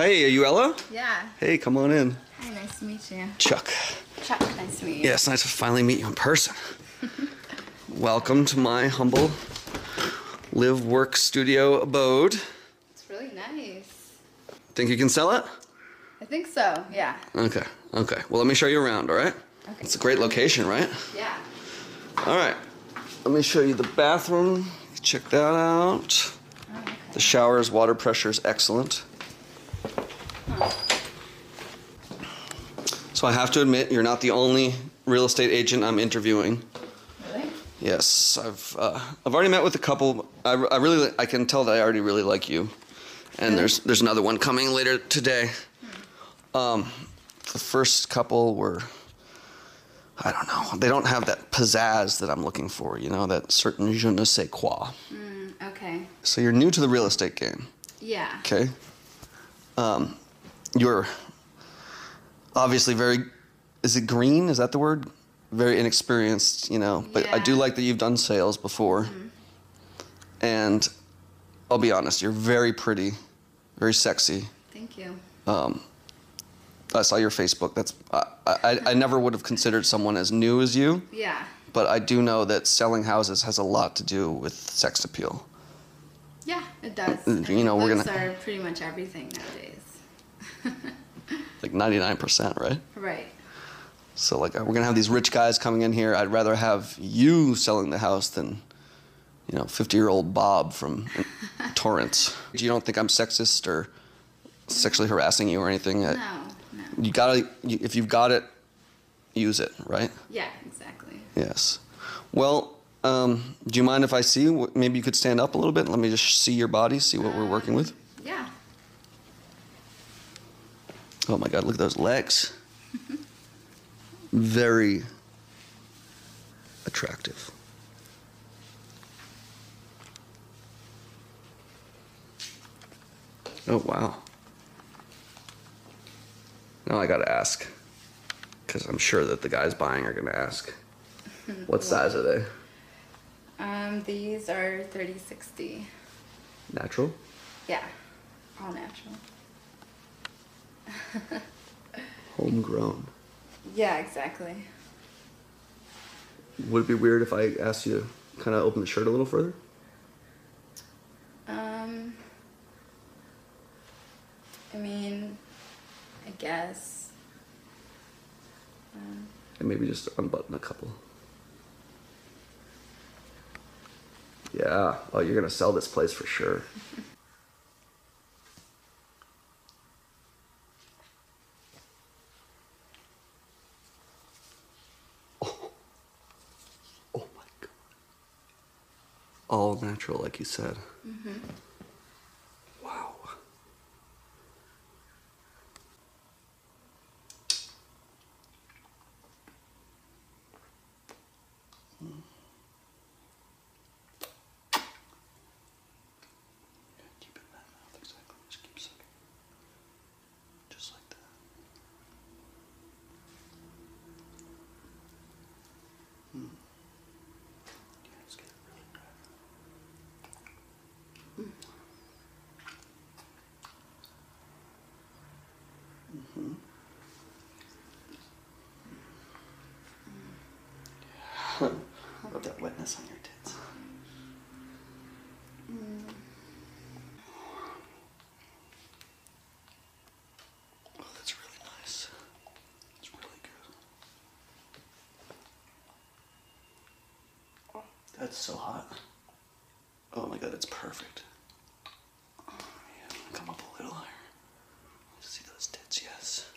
Hey, are you Ella? Yeah. Hey, come on in. Hi, nice to meet you. Chuck. Chuck, nice to meet you. Yeah, it's nice to finally meet you in person. Welcome to my humble live work studio abode. It's really nice. Think you can sell it? I think so, yeah. Okay, okay. Well, let me show you around, all right? Okay. It's a great location, right? Yeah. All right. Let me show you the bathroom. Check that out. Oh, okay. The shower's water pressure is excellent. So I have to admit, you're not the only real estate agent I'm interviewing. Really? Yes, I've uh, I've already met with a couple. I, I really I can tell that I already really like you, and Really? there's there's another one coming later today. Um, the first couple were. I don't know. They don't have that pizzazz that I'm looking for. You know that certain je ne sais quoi. Mm, okay. So you're new to the real estate game. Yeah. Okay. Um, you're obviously very. Is it green? Is that the word? Very inexperienced, you know. But I do like that you've done sales before. And I'll be honest, you're very pretty, very sexy. Thank you. Um, I saw your Facebook. That's I, I, I never would have considered someone as new as you, Yeah. but I do know that selling houses has a lot to do with sex appeal. Yeah, it does. I you know, we're gonna- are pretty much everything nowadays. Like 99%, right? right. So like we're gonna have these rich guys coming in here. I'd rather have you selling the house than, you know, fifty-year-old Bob from Torrance. You don't think I'm sexist or sexually harassing you or anything? I- No, no. You gotta, if you've got it, use it, right? Yeah, exactly. Yes. Well, um, do you mind if I see? you? Maybe you could stand up a little bit. Let me just see your body, see what we're working with. Yeah. Oh my God! Look at those legs. Very attractive. Oh wow. Now I gotta ask, because I'm sure that the guys buying are gonna ask. What size are they? Um, these are 3060. Natural. Yeah. All natural. Homegrown. Yeah, exactly. Would it be weird if I asked you to kind of open the shirt a little further? Um, I mean, I guess. Um, And maybe just unbutton a couple. Yeah. Oh, you're gonna sell this place for sure. Oh. Oh my god. All natural, like you said. Wow. Keep it in that mouth, exactly. Just keep sucking. Just like that. Hmm. Yeah, just get it really dry. Mm-hmm. Rub that wetness on your tits. Oh, that's really nice. It's really good. That's so hot. Oh my god, it's perfect. Oh, come up a little higher. See those tits, yes.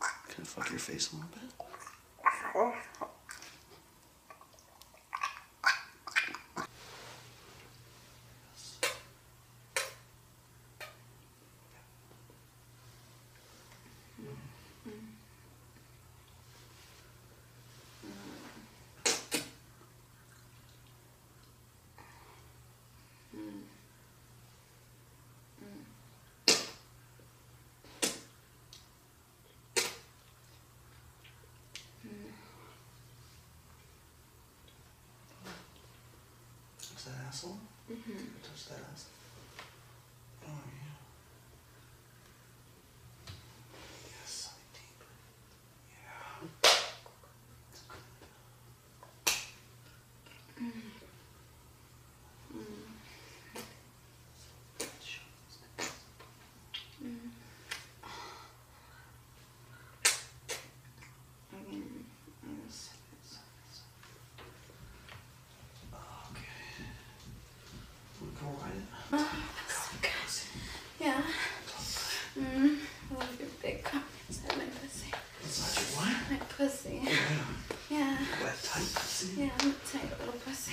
Can I fuck your face a little bit? Touch that asshole? Mm-hmm. Touch that asshole. pussy. Yeah. Yeah. Wet tight pussy. Yeah, tight little pussy.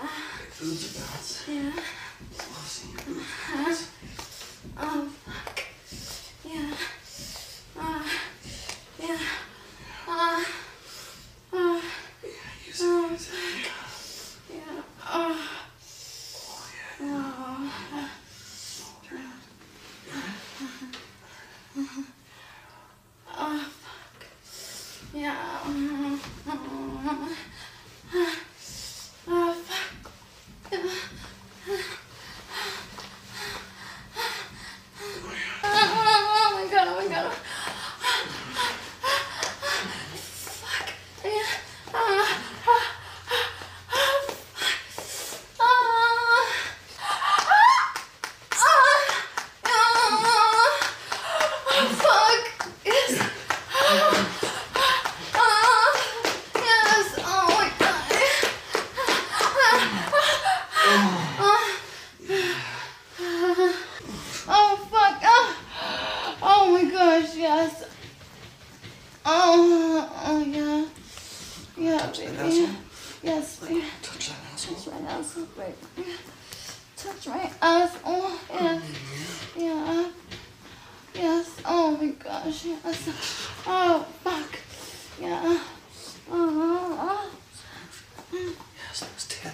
Uh, Get food to bounce. Yeah. so big. Touch my ass. Oh, yeah. Yeah. Yes. Oh my gosh. Yes. Oh, fuck. Yeah. Oh, oh. Yes, that was 10.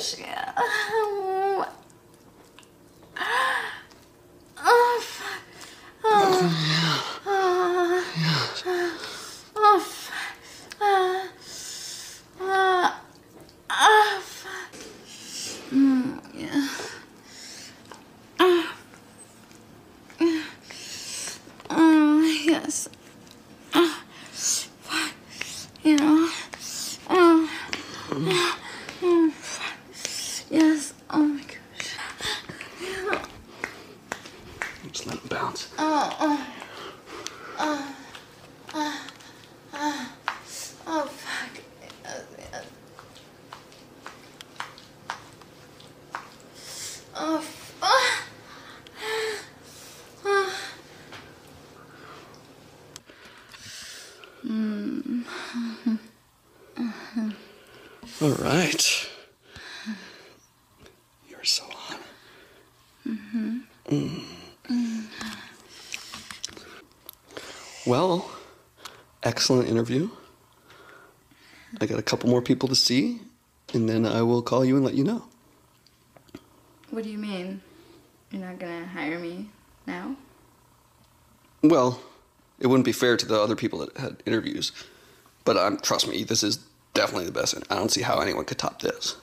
Gosh. Yeah. Oh, oh. Oh. Oh. Oh. Ah. Ah. Ah, fuck. Mm, yeah. Ah. Yeah. Oh, yes. Ah. Fuck. Yeah. Oh. Oh, fuck. Yes. Oh, my gosh. Yeah. Just let it bounce. Oh, oh. Oh. Ah. Oh, fuck. Oh, ah. Ah. All right. You're so hot. Mm. Well, excellent interview. I got a couple more people to see, and then I will call you and let you know. What do you mean? You're not gonna hire me now? Well, it wouldn't be fair to the other people that had interviews, but um, trust me, this is definitely the best. I don't see how anyone could top this.